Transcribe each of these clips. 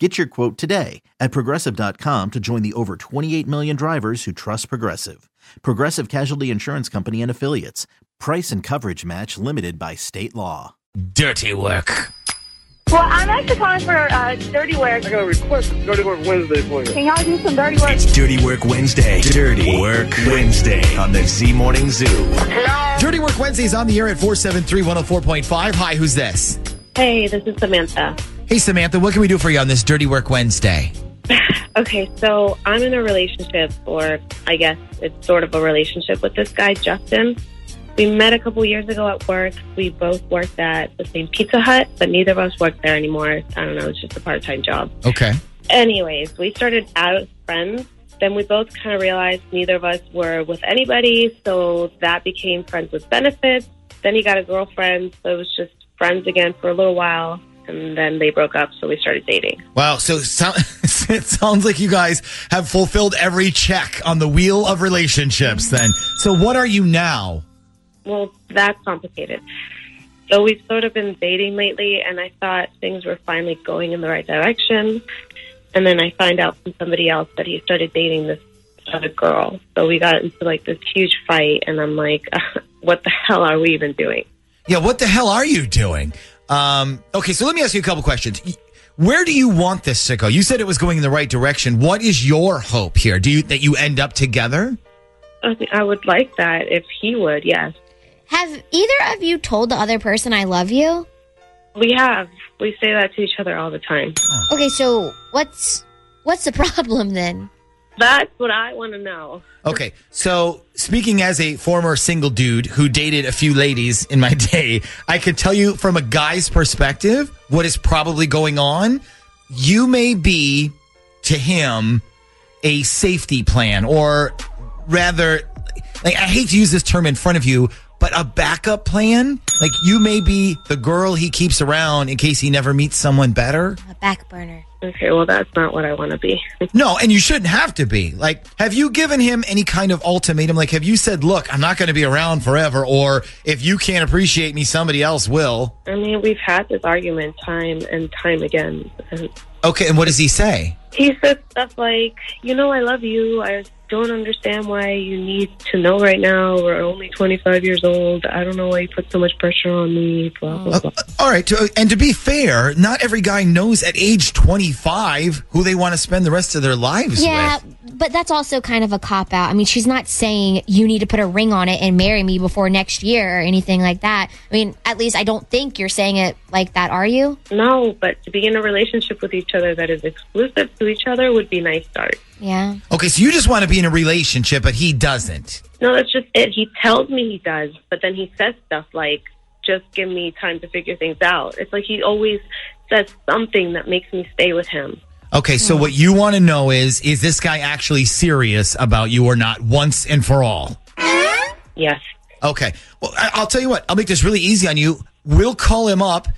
Get your quote today at progressive.com to join the over 28 million drivers who trust Progressive. Progressive Casualty Insurance Company and Affiliates. Price and coverage match limited by state law. Dirty work. Well, I'm actually calling for uh, dirty work. I got a request for Dirty Work Wednesday for you. Can y'all do some dirty work? It's Dirty Work Wednesday. Dirty Work Wednesday on the Z Morning Zoo. Hello. Dirty Work Wednesday is on the air at 473 104.5. Hi, who's this? Hey, this is Samantha. Hey, Samantha, what can we do for you on this Dirty Work Wednesday? Okay, so I'm in a relationship, or I guess it's sort of a relationship with this guy, Justin. We met a couple years ago at work. We both worked at the same Pizza Hut, but neither of us work there anymore. I don't know, it's just a part time job. Okay. Anyways, we started out as friends. Then we both kind of realized neither of us were with anybody, so that became friends with benefits. Then he got a girlfriend, so it was just friends again for a little while, and then they broke up, so we started dating. Wow. So so- it sounds like you guys have fulfilled every check on the wheel of relationships then. So what are you now? Well, that's complicated. So we've sort of been dating lately, and I thought things were finally going in the right direction. And then I find out from somebody else that he started dating this other girl. So we got into like this huge fight, and I'm like, what the hell are we even doing? Yeah, what the hell are you doing? Um, okay, so let me ask you a couple questions. Where do you want this to go? You said it was going in the right direction. What is your hope here? Do you that you end up together? I, think I would like that if he would, yes. Have either of you told the other person I love you? We have. We say that to each other all the time. Okay, so what's what's the problem then? That's what I want to know. Okay, so speaking as a former single dude who dated a few ladies in my day, I could tell you from a guy's perspective what is probably going on. You may be to him a safety plan, or rather, like I hate to use this term in front of you, but a backup plan. Like you may be the girl he keeps around in case he never meets someone better. A back burner. Okay, well, that's not what I want to be. No, and you shouldn't have to be. Like, have you given him any kind of ultimatum? Like, have you said, look, I'm not going to be around forever, or if you can't appreciate me, somebody else will? I mean, we've had this argument time and time again. And Okay, and what does he say? he said stuff like, you know, I love you. I don't understand why you need to know right now. We're only 25 years old. I don't know why you put so much pressure on me. Blah, blah, blah. Uh, all right, to, and to be fair, not every guy knows at age 25 who they want to spend the rest of their lives Yeah, with. Yeah, but that's also kind of a cop out. I mean, she's not saying you need to put a ring on it and marry me before next year or anything like that. I mean, at least I don't think you're saying it like that, are you? No, but to be in a relationship with each other that is exclusive to each other would be a nice start. Yeah. Okay, so you just want to be in a relationship, but he doesn't. No, that's just it. He tells me he does, but then he says stuff like, just give me time to figure things out. It's like he always says something that makes me stay with him. Okay, so what you want to know is is this guy actually serious about you or not once and for all? Yes. Okay. Well, I- I'll tell you what. I'll make this really easy on you. We'll call him up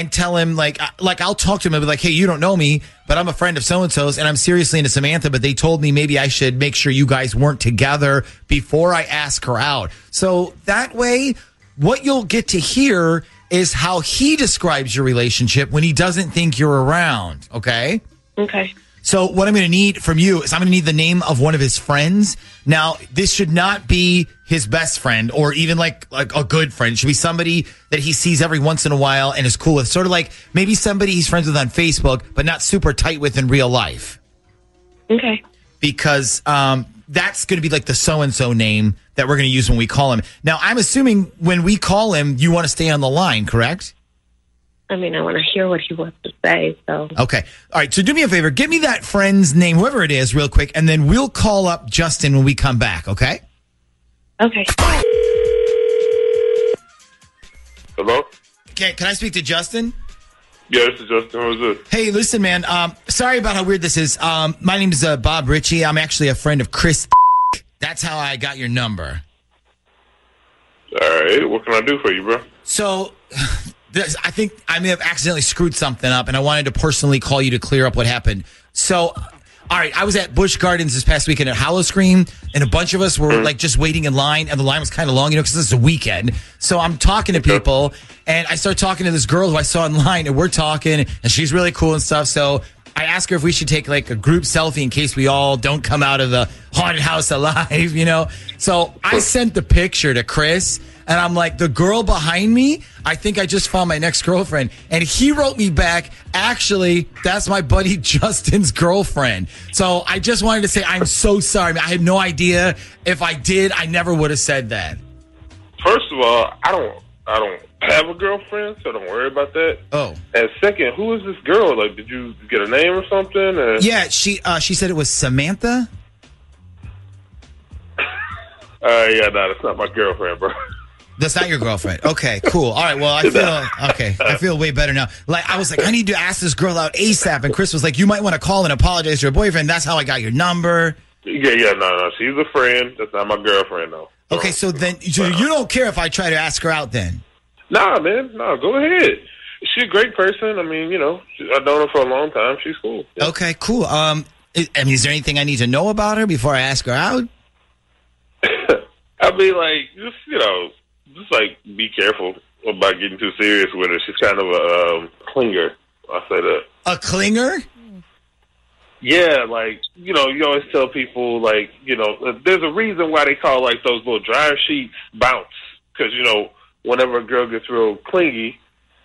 and tell him like like I'll talk to him and be like, "Hey, you don't know me, but I'm a friend of so and so's, and I'm seriously into Samantha. But they told me maybe I should make sure you guys weren't together before I ask her out. So that way, what you'll get to hear is how he describes your relationship when he doesn't think you're around. Okay. Okay. So what I'm going to need from you is I'm going to need the name of one of his friends. Now, this should not be his best friend or even like like a good friend. It should be somebody that he sees every once in a while and is cool with. Sort of like maybe somebody he's friends with on Facebook, but not super tight with in real life. Okay. Because um, that's going to be like the so and so name that we're going to use when we call him. Now, I'm assuming when we call him, you want to stay on the line, correct? I mean, I want to hear what he wants to say. So Okay. All right. So do me a favor. Give me that friend's name, whoever it is, real quick, and then we'll call up Justin when we come back. Okay. okay. Hello? Okay. Can I speak to Justin? Yeah, this is Justin. Who's this? Hey, listen, man. Um, sorry about how weird this is. Um, my name is uh, Bob Ritchie. I'm actually a friend of Chris. That's how I got your number. All right, what can I do for you, bro? So, this, I think I may have accidentally screwed something up, and I wanted to personally call you to clear up what happened. So, all right, I was at Busch Gardens this past weekend at Howl-O-Scream, and a bunch of us were mm-hmm. like just waiting in line, and the line was kind of long, you know, because it's a weekend. So I'm talking to people, and I start talking to this girl who I saw in line, and we're talking, and she's really cool and stuff. So I asked her if we should take like a group selfie in case we all don't come out of the haunted house alive, you know? So I sent the picture to Chris and I'm like, the girl behind me, I think I just found my next girlfriend. And he wrote me back, actually, that's my buddy Justin's girlfriend. So I just wanted to say, I'm so sorry. I had no idea. If I did, I never would have said that. First of all, I don't, I don't have a girlfriend, so don't worry about that. Oh. And second, who is this girl? Like, did you get a name or something? Or? Yeah, she uh, she said it was Samantha. Uh, yeah, no, that's not my girlfriend, bro. That's not your girlfriend. Okay, cool. All right. Well, I feel okay. I feel way better now. Like I was like, I need to ask this girl out ASAP, and Chris was like, you might want to call and apologize to your boyfriend. That's how I got your number. Yeah, yeah, no, no, she's a friend. That's not my girlfriend, though. Okay, so then so you don't care if I try to ask her out then? Nah, man, no, go ahead. She's a great person. I mean, you know, I've known her for a long time. She's cool. Yeah. Okay, cool. Um, I I mean, is there anything I need to know about her before I ask her out? I mean, like, just you know, just like be careful about getting too serious with her. She's kind of a um, clinger. I say that. A clinger? Yeah, like you know, you always tell people like you know, uh, there's a reason why they call like those little dryer sheets bounce because you know, whenever a girl gets real clingy,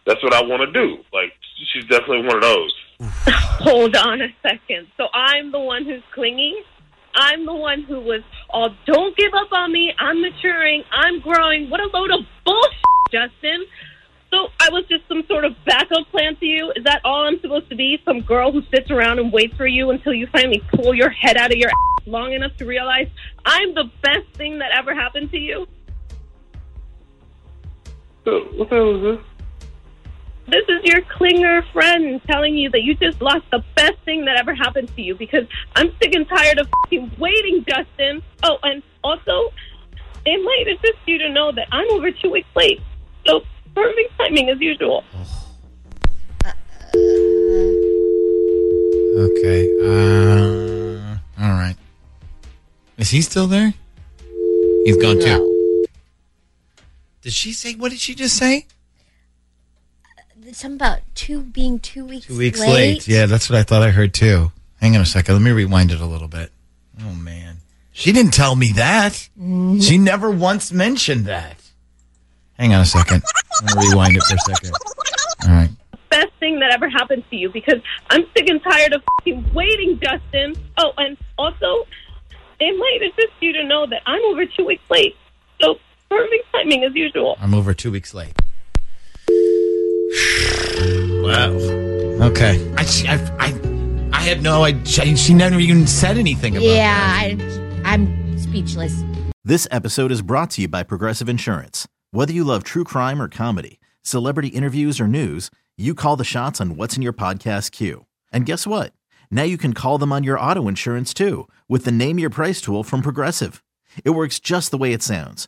that's what I want to do. Like she's definitely one of those. Hold on a second. So I'm the one who's clingy. I'm the one who was, oh, don't give up on me. I'm maturing. I'm growing. What a load of bullshit, Justin. So I was just some sort of backup plan to you. Is that all I'm supposed to be? Some girl who sits around and waits for you until you finally pull your head out of your ass long enough to realize I'm the best thing that ever happened to you? What the hell is this? This is your clinger friend telling you that you just lost the best thing that ever happened to you because I'm sick and tired of fing waiting, Justin. Oh, and also, it might assist you to know that I'm over two weeks late. So, perfect timing as usual. Okay. Uh, all right. Is he still there? He's gone too. Did she say? What did she just say? Something about two being two weeks, Two weeks late. Yeah, that's what I thought I heard too. Hang on a second. Let me rewind it a little bit. Oh man, she didn't tell me that. Mm-hmm. She never once mentioned that. Hang on a second. I'm gonna rewind it for a second. All right. Best thing that ever happened to you because I'm sick and tired of fing waiting, Justin. Oh, and also, it might assist you to know that I'm over two weeks late. So, perfect timing as usual. I'm over two weeks late. Wow. Okay. I, she- I, I, I had no idea. She, she never even said anything about Yeah, that. I, I'm speechless. This episode is brought to you by Progressive Insurance. Whether you love true crime or comedy, celebrity interviews or news, you call the shots on what's in your podcast queue. And guess what? Now you can call them on your auto insurance too with the Name Your Price tool from Progressive. It works just the way it sounds.